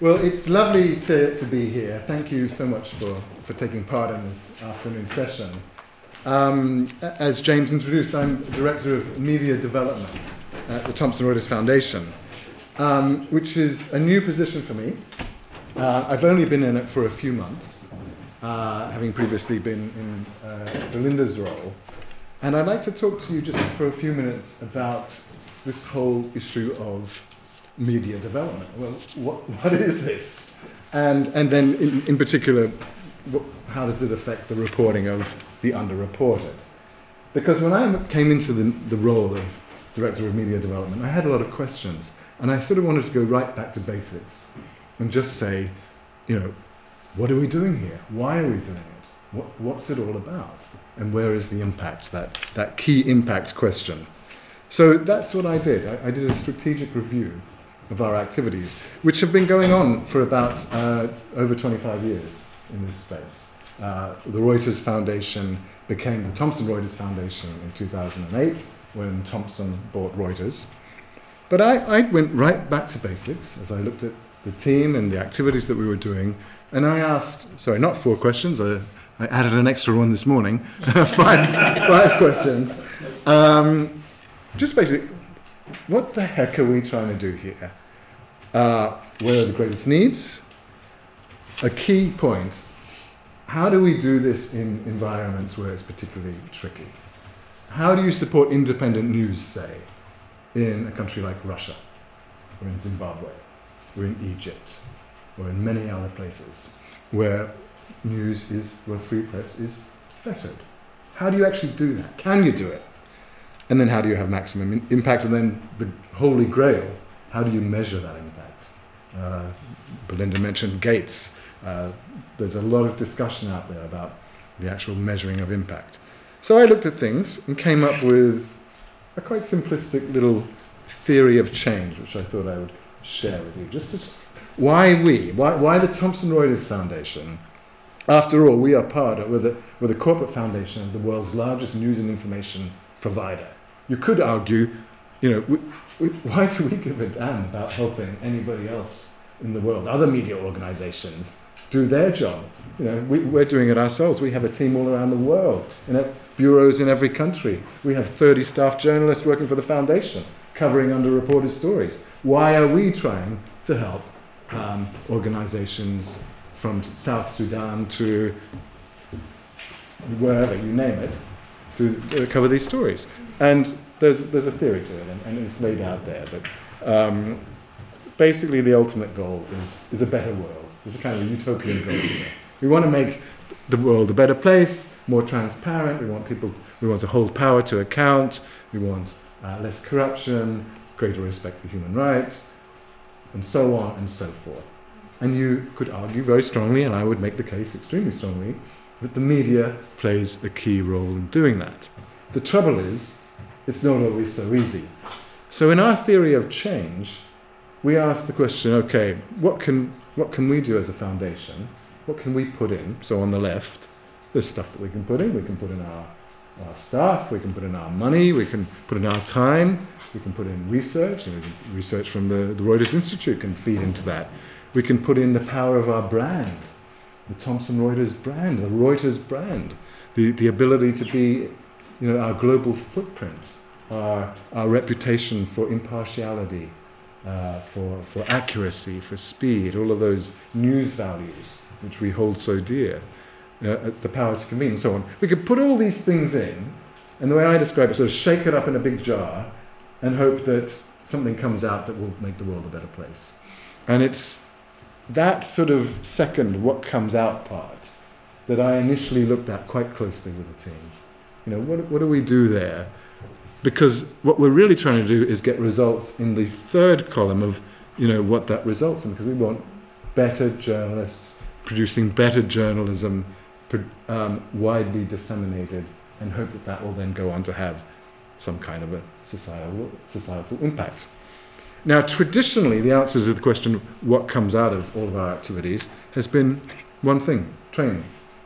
Well, it's lovely to, to be here. Thank you so much for, for taking part in this afternoon session. Um, as James introduced, I'm Director of Media Development at the Thomson Reuters Foundation, um, which is a new position for me. Uh, I've only been in it for a few months, uh, having previously been in uh, Belinda's role. And I'd like to talk to you just for a few minutes about this whole issue of media development. Well, what, what is this? And, and then, in, in particular, what, how does it affect the reporting of the underreported? Because when I came into the, the role of Director of Media Development, I had a lot of questions. And I sort of wanted to go right back to basics and just say, you know, what are we doing here? Why are we doing it? What, what's it all about? And where is the impact? That, that key impact question. So that's what I did. I, I did a strategic review of our activities, which have been going on for about uh, over 25 years in this space. Uh, the Reuters Foundation became the Thomson Reuters Foundation in 2008 when Thomson bought Reuters. But I, I went right back to basics as I looked at the team and the activities that we were doing, and I asked, sorry, not four questions, I, I added an extra one this morning, five, five questions. Um, just basically, what the heck are we trying to do here? Uh, where are the greatest needs? A key point how do we do this in environments where it's particularly tricky? How do you support independent news, say, in a country like Russia, or in Zimbabwe, or in Egypt, or in many other places where news is, where free press is fettered? How do you actually do that? Can you do it? And then how do you have maximum impact? And then the holy grail, how do you measure that impact? Uh, Belinda mentioned Gates. Uh, there's a lot of discussion out there about the actual measuring of impact. So I looked at things and came up with a quite simplistic little theory of change, which I thought I would share with you. Just why we? Why, why the Thomson Reuters Foundation? After all, we are part of, we're the, we're the corporate foundation of the world's largest news and information provider. You could argue, you know, we, we, why do we give a damn about helping anybody else in the world, other media organizations, do their job? You know, we, we're doing it ourselves. We have a team all around the world, you know, bureaus in every country. We have 30 staff journalists working for the foundation, covering underreported stories. Why are we trying to help um, organizations from South Sudan to wherever, you name it, to, to cover these stories? And there's, there's a theory to it, and, and it's laid out there. But um, basically, the ultimate goal is, is a better world. It's a kind of a utopian goal here. We want to make the world a better place, more transparent. We want people, we want to hold power to account. We want uh, less corruption, greater respect for human rights, and so on and so forth. And you could argue very strongly, and I would make the case extremely strongly, that the media plays a key role in doing that. The trouble is, it's not always so easy. So, in our theory of change, we ask the question okay, what can, what can we do as a foundation? What can we put in? So, on the left, there's stuff that we can put in. We can put in our, our staff, we can put in our money, we can put in our time, we can put in research. You know, research from the, the Reuters Institute can feed into that. We can put in the power of our brand, the Thomson Reuters brand, the Reuters brand, the, the ability to be you know, our global footprint, our, our reputation for impartiality, uh, for, for accuracy, for speed, all of those news values which we hold so dear, uh, the power to convene, and so on. We could put all these things in, and the way I describe it, sort of shake it up in a big jar and hope that something comes out that will make the world a better place. And it's that sort of second, what comes out part, that I initially looked at quite closely with the team. You know, what, what do we do there? Because what we're really trying to do is get results in the third column of, you know, what that results in, because we want better journalists producing better journalism, um, widely disseminated, and hope that that will then go on to have some kind of a societal, societal impact. Now, traditionally, the answer to the question, what comes out of all of our activities, has been one thing training.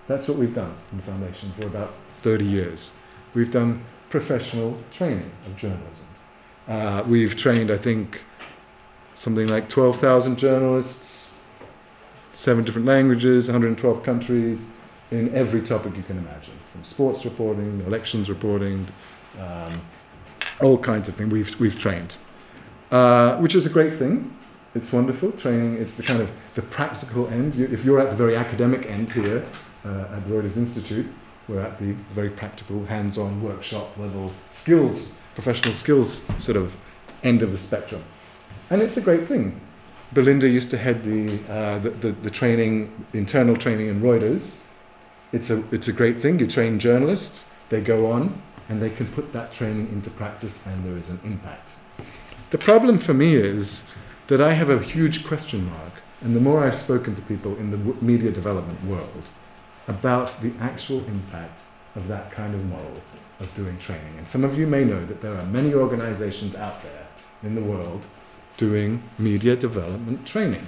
That's what we've done in the Foundation for about 30 years. We've done professional training of journalism. Uh, we've trained, I think, something like 12,000 journalists seven different languages, 112 countries, in every topic you can imagine, from sports reporting, elections reporting, um, all kinds of things. We've we've trained, uh, which is a great thing. It's wonderful training. It's the kind of the practical end. You, if you're at the very academic end here uh, at the Reuters Institute, we're at the very practical, hands-on workshop level skills, professional skills sort of end of the spectrum, and it's a great thing. Belinda used to head the, uh, the, the, the training, internal training in Reuters. It's a, it's a great thing. You train journalists, they go on, and they can put that training into practice, and there is an impact. The problem for me is that I have a huge question mark, and the more I've spoken to people in the media development world about the actual impact of that kind of model of doing training. And some of you may know that there are many organizations out there in the world doing media development training.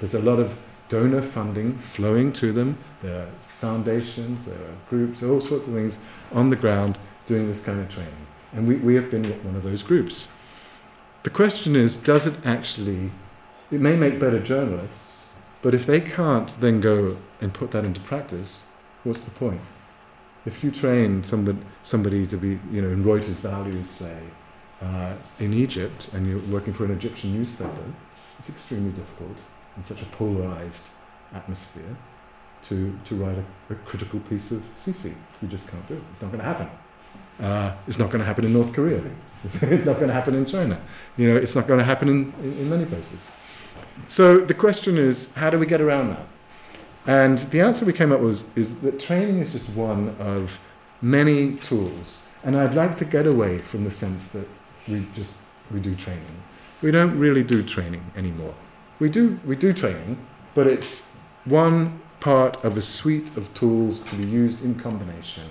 There's a lot of donor funding flowing to them. There are foundations, there are groups, all sorts of things on the ground doing this kind of training. And we, we have been one of those groups. The question is does it actually, it may make better journalists, but if they can't then go and put that into practice, what's the point? If you train somebody, somebody to be, you know, in Reuters values, say, uh, in Egypt and you're working for an Egyptian newspaper, it's extremely difficult in such a polarized atmosphere to, to write a, a critical piece of Sisi. You just can't do it. It's not going to happen. Uh, it's not going to happen in North Korea. it's not going to happen in China. You know, it's not going to happen in, in, in many places. So the question is, how do we get around that? And the answer we came up with is that training is just one of many tools. And I'd like to get away from the sense that we just we do training. We don't really do training anymore. We do we do training, but it's one part of a suite of tools to be used in combination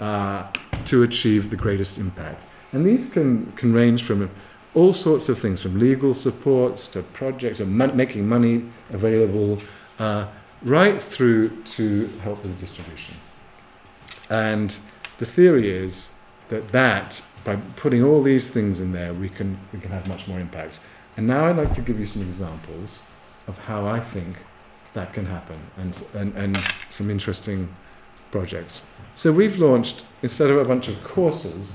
uh, to achieve the greatest impact. And these can, can range from all sorts of things, from legal supports to projects and mon- making money available, uh, right through to help with the distribution. And the theory is that that by putting all these things in there, we can, we can have much more impact. And now I'd like to give you some examples of how I think that can happen and, and, and some interesting projects. So we've launched, instead of a bunch of courses,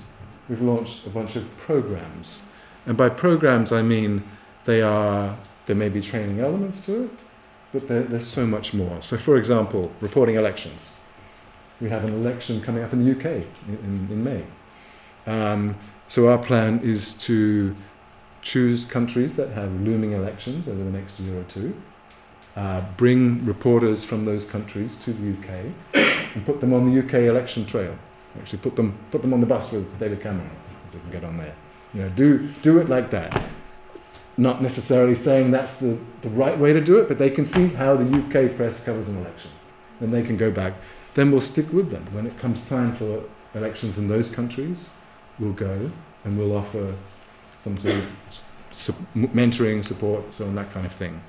we've launched a bunch of programs. And by programs, I mean they are, there may be training elements to it, but there's so much more. So, for example, reporting elections. We have an election coming up in the UK in, in, May. Um, so our plan is to choose countries that have looming elections over the next year or two, uh, bring reporters from those countries to the UK, and put them on the UK election trail. Actually, put them put them on the bus with David Cameron. If they can get on there. You know, do do it like that. Not necessarily saying that's the, the right way to do it, but they can see how the UK press covers an election. And they can go back. Then we'll stick with them when it comes time for elections in those countries we'll go and we'll offer some sort of su- mentoring, support, so on that kind of thing.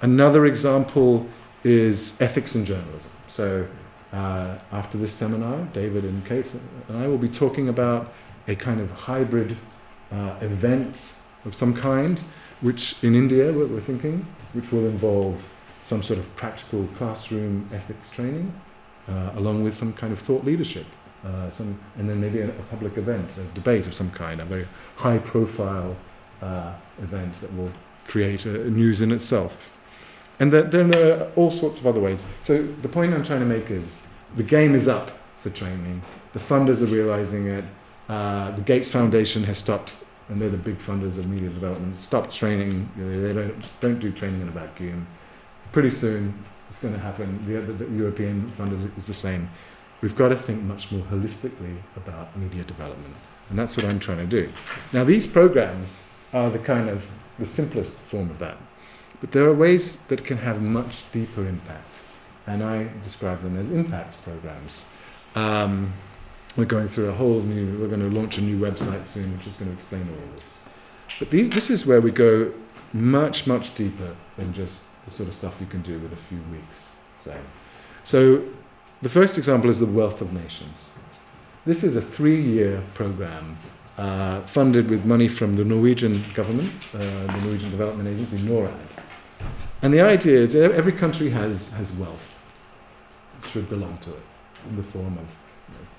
Another example is ethics in journalism. So uh, after this seminar, David and Kate and I will be talking about a kind of hybrid uh, of some kind, which in India we're, we're thinking, which will involve some sort of practical classroom ethics training, uh, along with some kind of thought leadership uh, some, and then maybe a, a, public event, a debate of some kind, a very high profile uh, event that will create a, a news in itself. And then there are all sorts of other ways. So the point I'm trying to make is the game is up for training. The funders are realizing it. Uh, the Gates Foundation has stopped, and they're the big funders of media development, Stop training. You know, they don't, don't do training in a vacuum. Pretty soon, it's going to happen. The, the, European funders is the same. We've got to think much more holistically about media development. And that's what I'm trying to do. Now, these programs are the kind of the simplest form of that. But there are ways that can have much deeper impact. And I describe them as impact programs. Um, we're going through a whole new, we're going to launch a new website soon which is going to explain all this. But these, this is where we go much, much deeper than just the sort of stuff you can do with a few weeks. So, so the first example is the Wealth of Nations. This is a three year program uh, funded with money from the Norwegian government, uh, the Norwegian Development Agency, NORAD. And the idea is every country has, has wealth. It should belong to it in the form of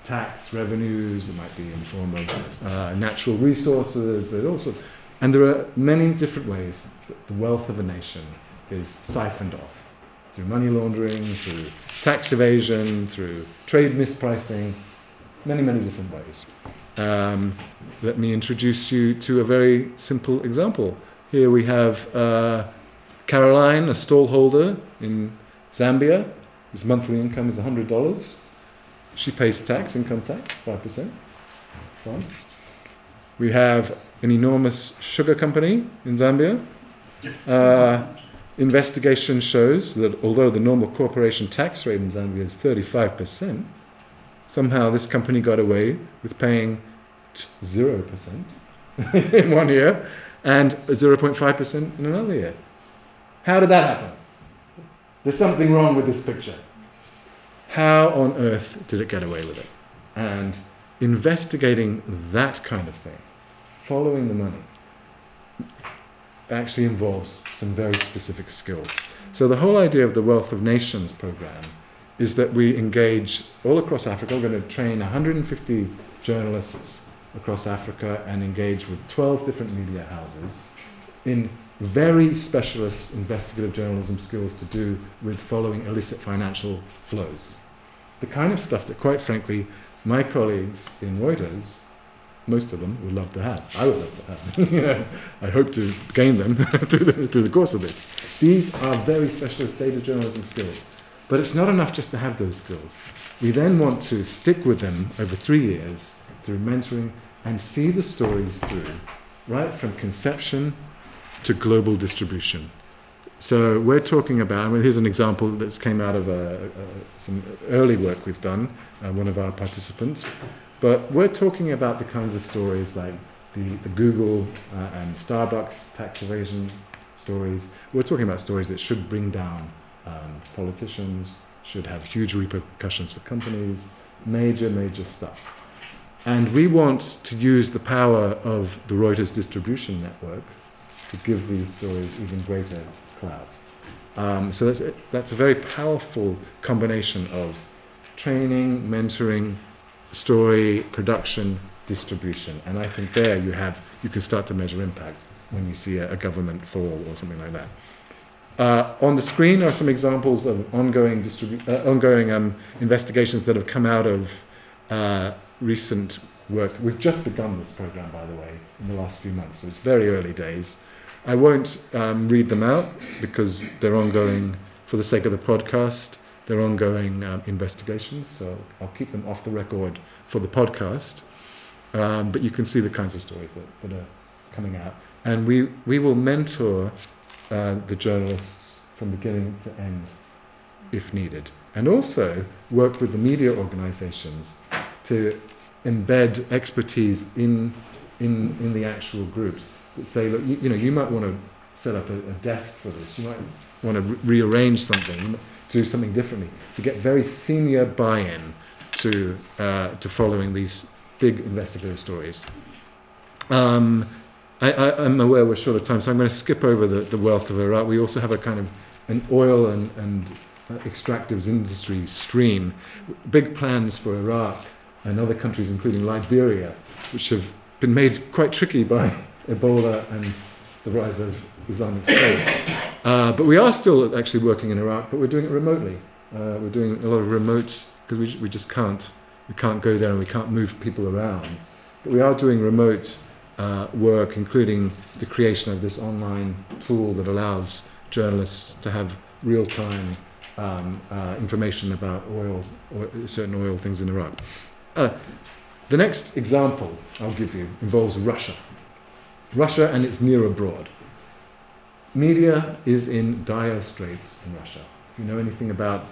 tax revenues, it might be in the form of uh, natural resources, there also, and there are many different ways that the wealth of a nation is siphoned off through money laundering, through tax evasion, through trade mispricing, many, many different ways. Um, let me introduce you to a very simple example. Here we have uh, Caroline, a stallholder in Zambia, whose monthly income is $100. She pays tax, income tax, 5%. Fine. We have an enormous sugar company in Zambia. Uh, investigation shows that although the normal corporation tax rate in Zambia is 35%, somehow this company got away with paying 0% in one year and 0.5% in another year. How did that happen? There's something wrong with this picture. How on earth did it get away with it? And investigating that kind of thing, following the money, actually involves some very specific skills. So the whole idea of the Wealth of Nations program is that we engage all across Africa. We're going to train 150 journalists across Africa and engage with 12 different media houses in very specialist investigative journalism skills to do with following illicit financial flows. The kind of stuff that, quite frankly, my colleagues in Reuters, most of them, would love to have. I would love to have. I hope to gain them through, the, through the course of this. These are very specialist data journalism skills. But it's not enough just to have those skills. We then want to stick with them over three years through mentoring and see the stories through, right from conception to global distribution. So we're talking about, mean, here's an example that came out of uh, uh, some early work we've done, uh, one of our participants. But we're talking about the kinds of stories like the, the Google uh, and Starbucks tax evasion stories. We're talking about stories that should bring down um, politicians, should have huge repercussions for companies, major, major stuff. And we want to use the power of the Reuters distribution network to give these stories even greater clout. Um, so that's, that's a very powerful combination of training, mentoring, story, production, distribution. And I think there you have, you can start to measure impact when you see a, a government fall or something like that. Uh, on the screen are some examples of ongoing, distribu- uh, ongoing um, investigations that have come out of uh, recent work. We've just begun this program, by the way, in the last few months, so it's very early days. I won't um, read them out because they're ongoing, for the sake of the podcast, they're ongoing um, investigations, so I'll keep them off the record for the podcast. Um, but you can see the kinds of stories that, that are coming out. And we, we will mentor uh, the journalists from beginning to end if needed. And also work with the media organizations to embed expertise in, in, in the actual groups. That say, look, you, you, know, you might want to set up a, a, desk for this. You might want to re- rearrange something, do something differently, to get very senior buy-in to uh, to following these big investigative stories. Um, I, am aware we're short of time, so I'm going to skip over the, the wealth of Iraq. We also have a kind of an oil and, and uh, extractives industry stream. Big plans for Iraq and other countries, including Liberia, which have been made quite tricky by Ebola and the rise of Islamic State. Uh, but we are still actually working in Iraq, but we're doing it remotely. Uh, we're doing a lot of remote because we, we just can't we can't go there and we can't move people around. But we are doing remote uh, work, including the creation of this online tool that allows journalists to have real time um, uh, information about oil, certain oil things in Iraq. Uh, the next example I'll give you involves Russia. Russia and its near abroad. Media is in dire straits in Russia. If you know anything about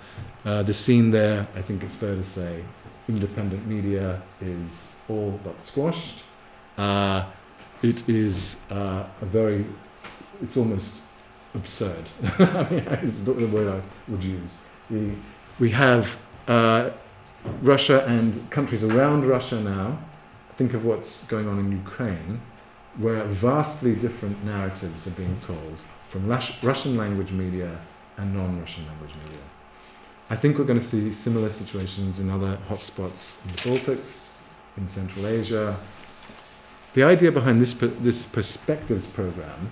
uh, the scene there, I think it's fair to say independent media is all but squashed. Uh, it is uh, a very, it's almost absurd. I mean, it's the word I would use. We, we have uh, Russia and countries around Russia now, think of what's going on in Ukraine, where vastly different narratives are being told from Russian language media and non Russian language media. I think we're going to see similar situations in other hotspots in the Baltics, in Central Asia. The idea behind this, this perspectives program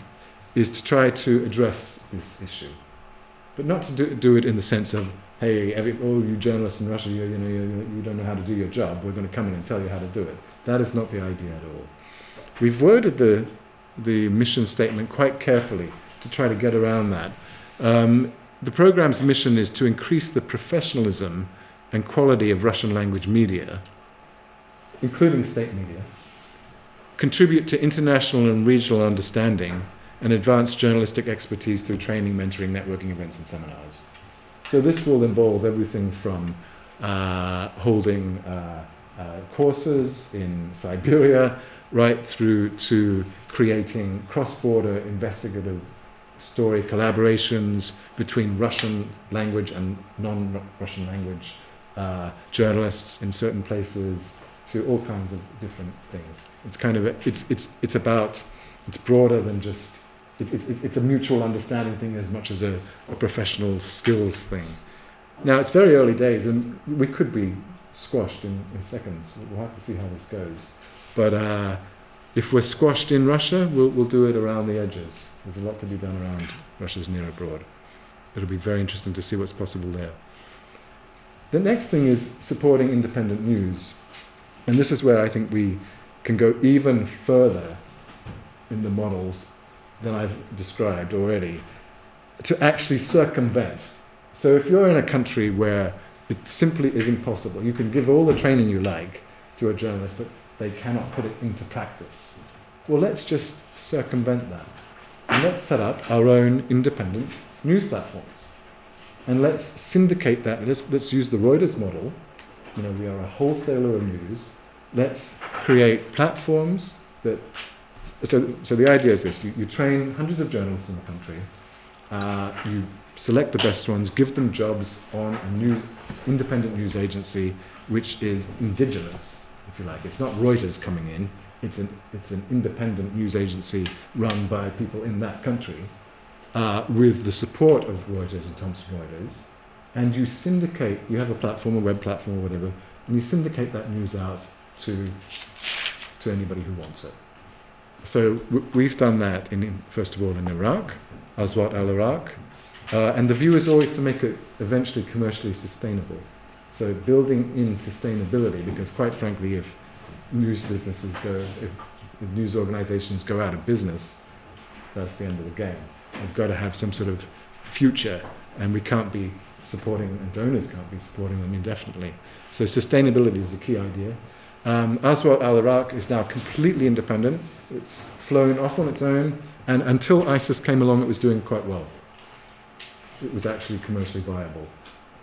is to try to address this issue, but not to do, do it in the sense of, hey, every, all you journalists in Russia, you, you, know, you, you don't know how to do your job, we're going to come in and tell you how to do it. That is not the idea at all. We've worded the, the mission statement quite carefully to try to get around that. Um, the program's mission is to increase the professionalism and quality of Russian language media, including state media, contribute to international and regional understanding, and advance journalistic expertise through training, mentoring, networking events, and seminars. So, this will involve everything from uh, holding uh, uh, courses in Siberia right through to creating cross border investigative story collaborations between Russian language and non Russian language uh, journalists in certain places to all kinds of different things. It's kind of, a, it's, it's, it's about, it's broader than just, it, it, it's a mutual understanding thing as much as a, a professional skills thing. Now, it's very early days, and we could be squashed in, in seconds. We'll have to see how this goes. But uh, if we're squashed in Russia, we'll, we'll do it around the edges. There's a lot to be done around Russia's near abroad. It'll be very interesting to see what's possible there. The next thing is supporting independent news. And this is where I think we can go even further in the models than I've described already to actually circumvent. So if you're in a country where it simply is impossible, you can give all the training you like to a journalist, but they cannot put it into practice. Well, let's just circumvent that. And let's set up our own independent news platforms. And let's syndicate that. Let's, let's use the Reuters model. You know, we are a wholesaler of news. Let's create platforms that. So, so the idea is this you, you train hundreds of journalists in the country, uh, you select the best ones, give them jobs on a new independent news agency which is indigenous, if you like. It's not Reuters coming in, it's an, it's an independent news agency run by people in that country uh, with the support of Reuters and Thomson Reuters. And you syndicate, you have a platform, a web platform or whatever, and you syndicate that news out to, to anybody who wants it. So w- we've done that, in, first of all, in Iraq, Aswat al Iraq, uh, and the view is always to make it eventually commercially sustainable. So building in sustainability, because quite frankly, if news businesses go, if, if news organizations go out of business, that's the end of the game. We've got to have some sort of future, and we can't be supporting, and donors can't be supporting them indefinitely. So sustainability is the key idea. Um, Aswat al Iraq is now completely independent. It's flown off on its own, and until ISIS came along, it was doing quite well. It was actually commercially viable.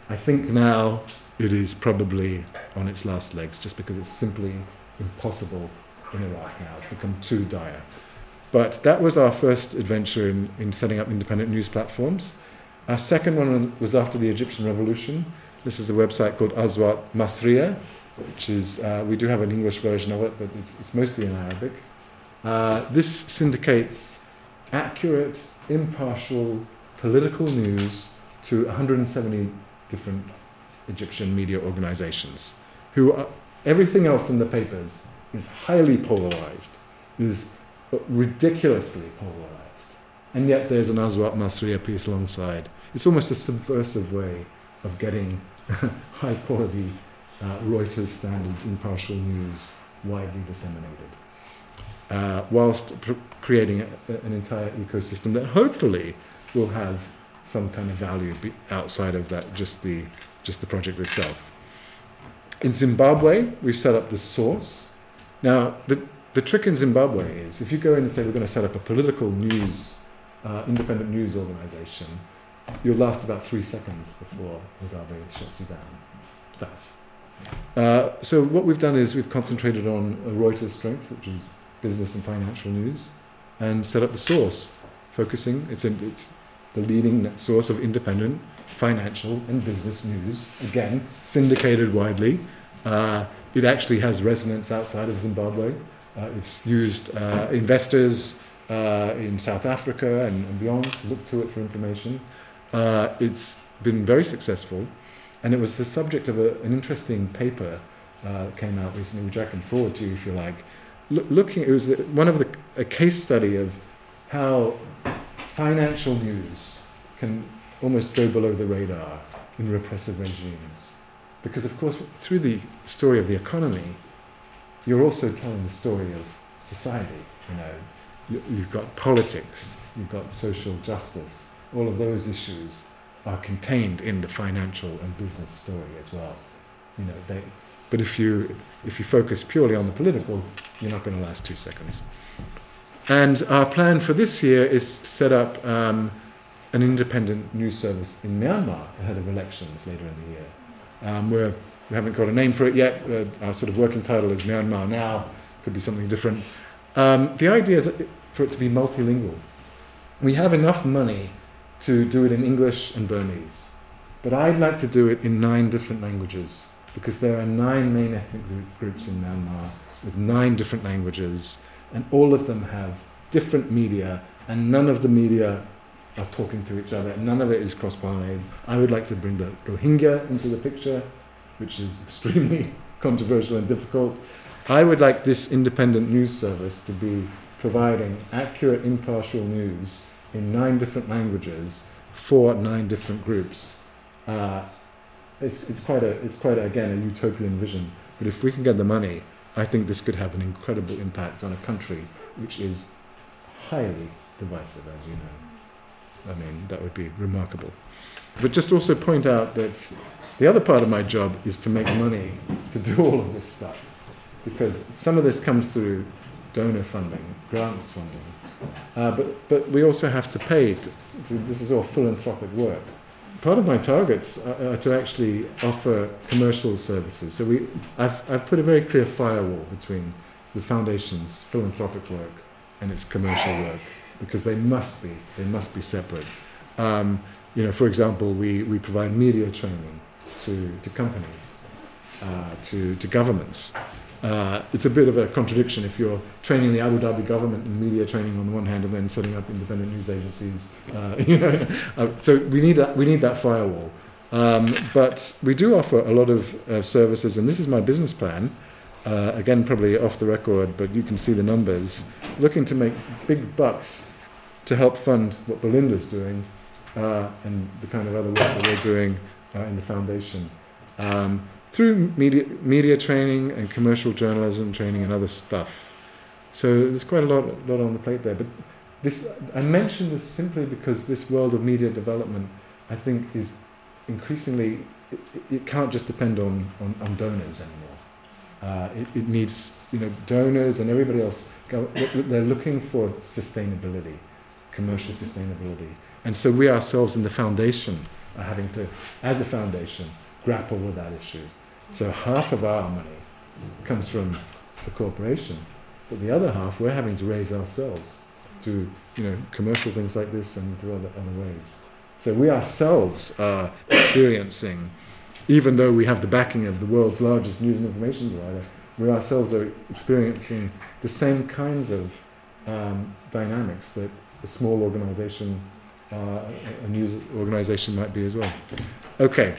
I think now it is probably on its last legs, just because it's simply impossible in Iraq now. It's become too dire. But that was our first adventure in, in setting up independent news platforms. Our second one was after the Egyptian Revolution. This is a website called Aswat Masriya, which is, uh, we do have an English version of it, but it's, it's mostly in Arabic. Uh, this syndicates accurate, impartial political news to 170 different Egyptian media organizations who are, Everything else in the papers is highly polarized, is ridiculously polarized. And yet there's an Aswat Masriya piece alongside. It's almost a subversive way of getting high quality uh, Reuters standards impartial news widely disseminated, uh, whilst pr- creating a, an entire ecosystem that hopefully will have some kind of value outside of that, just the, just the project itself. In Zimbabwe, we've set up the source. Now, the, the trick in Zimbabwe is if you go in and say we're going to set up a political news, uh, independent news organization, you'll last about three seconds before Mugabe shuts you down. Uh, so what we've done is we've concentrated on Reuters' strength, which is business and financial news, and set up the source, focusing. It's, a, it's the leading source of independent financial and business news, again, syndicated widely. Uh, it actually has resonance outside of Zimbabwe. Uh, it's used uh, investors uh, in South Africa and, and, beyond look to it for information. Uh, it's been very successful, and it was the subject of a, an interesting paper uh, that came out recently, which I can forward to you if you like. looking, it was the, one of the a case study of how financial news can almost go below the radar in repressive regimes. Because, of course, through the story of the economy, you're also telling the story of society. You know, you've got politics, you've got social justice. All of those issues are contained in the financial and business story as well. You know, they, but if you if you focus purely on the political, you're not going to last two seconds. And our plan for this year is to set up um, an independent news service in Myanmar ahead of elections later in the year. Um, we're, we haven't got a name for it yet. Uh, our sort of working title is Myanmar Now. Could be something different. Um, the idea is for it to be multilingual. We have enough money to do it in English and Burmese, but I'd like to do it in nine different languages because there are nine main ethnic groups in Myanmar with nine different languages, and all of them have different media, and none of the media are talking to each other. None of it is cross-pollinated. I would like to bring the Rohingya into the picture, which is extremely controversial and difficult. I would like this independent news service to be providing accurate, impartial news in nine different languages for nine different groups. Uh, it's, it's quite a, it's quite a, again a utopian vision. But if we can get the money, I think this could have an incredible impact on a country which is highly divisive, as you know. I mean, that would be remarkable. But just also point out that the other part of my job is to make money to do all of this stuff. Because some of this comes through donor funding, grants funding. Uh, but, but we also have to pay. To, this is all philanthropic work. Part of my targets are, are, to actually offer commercial services. So we, I've, I've put a very clear firewall between the foundation's philanthropic work and its commercial work because they must be they must be separate. Um, you know, for example, we, we provide media training to, to companies, uh, to, to governments. Uh, it's a bit of a contradiction if you're training the Abu Dhabi government in media training on the one hand and then setting up independent news agencies. Uh, you know, uh, so we need that, we need that firewall. Um, but we do offer a lot of uh, services, and this is my business plan uh, again, probably off the record, but you can see the numbers, looking to make big bucks to help fund what Belinda's doing uh, and the kind of other work that we're doing uh, in the foundation. Um, through media, media training and commercial journalism training and other stuff. So there's quite a lot, lot on the plate there. But this, I mention this simply because this world of media development, I think, is increasingly, it, it can't just depend on, on, on donors anymore. Uh, it, it, needs you know donors and everybody else. Go, they're looking for sustainability, commercial sustainability, and so we ourselves in the foundation are having to, as a foundation, grapple with that issue. So half of our money comes from the corporation, but the other half we're having to raise ourselves through you know commercial things like this and through other, other ways. So we ourselves are experiencing even though we have the backing of the world's largest news and information provider, we ourselves are experiencing the same kinds of um, dynamics that a small organization, uh, a news organization might be as well. Okay.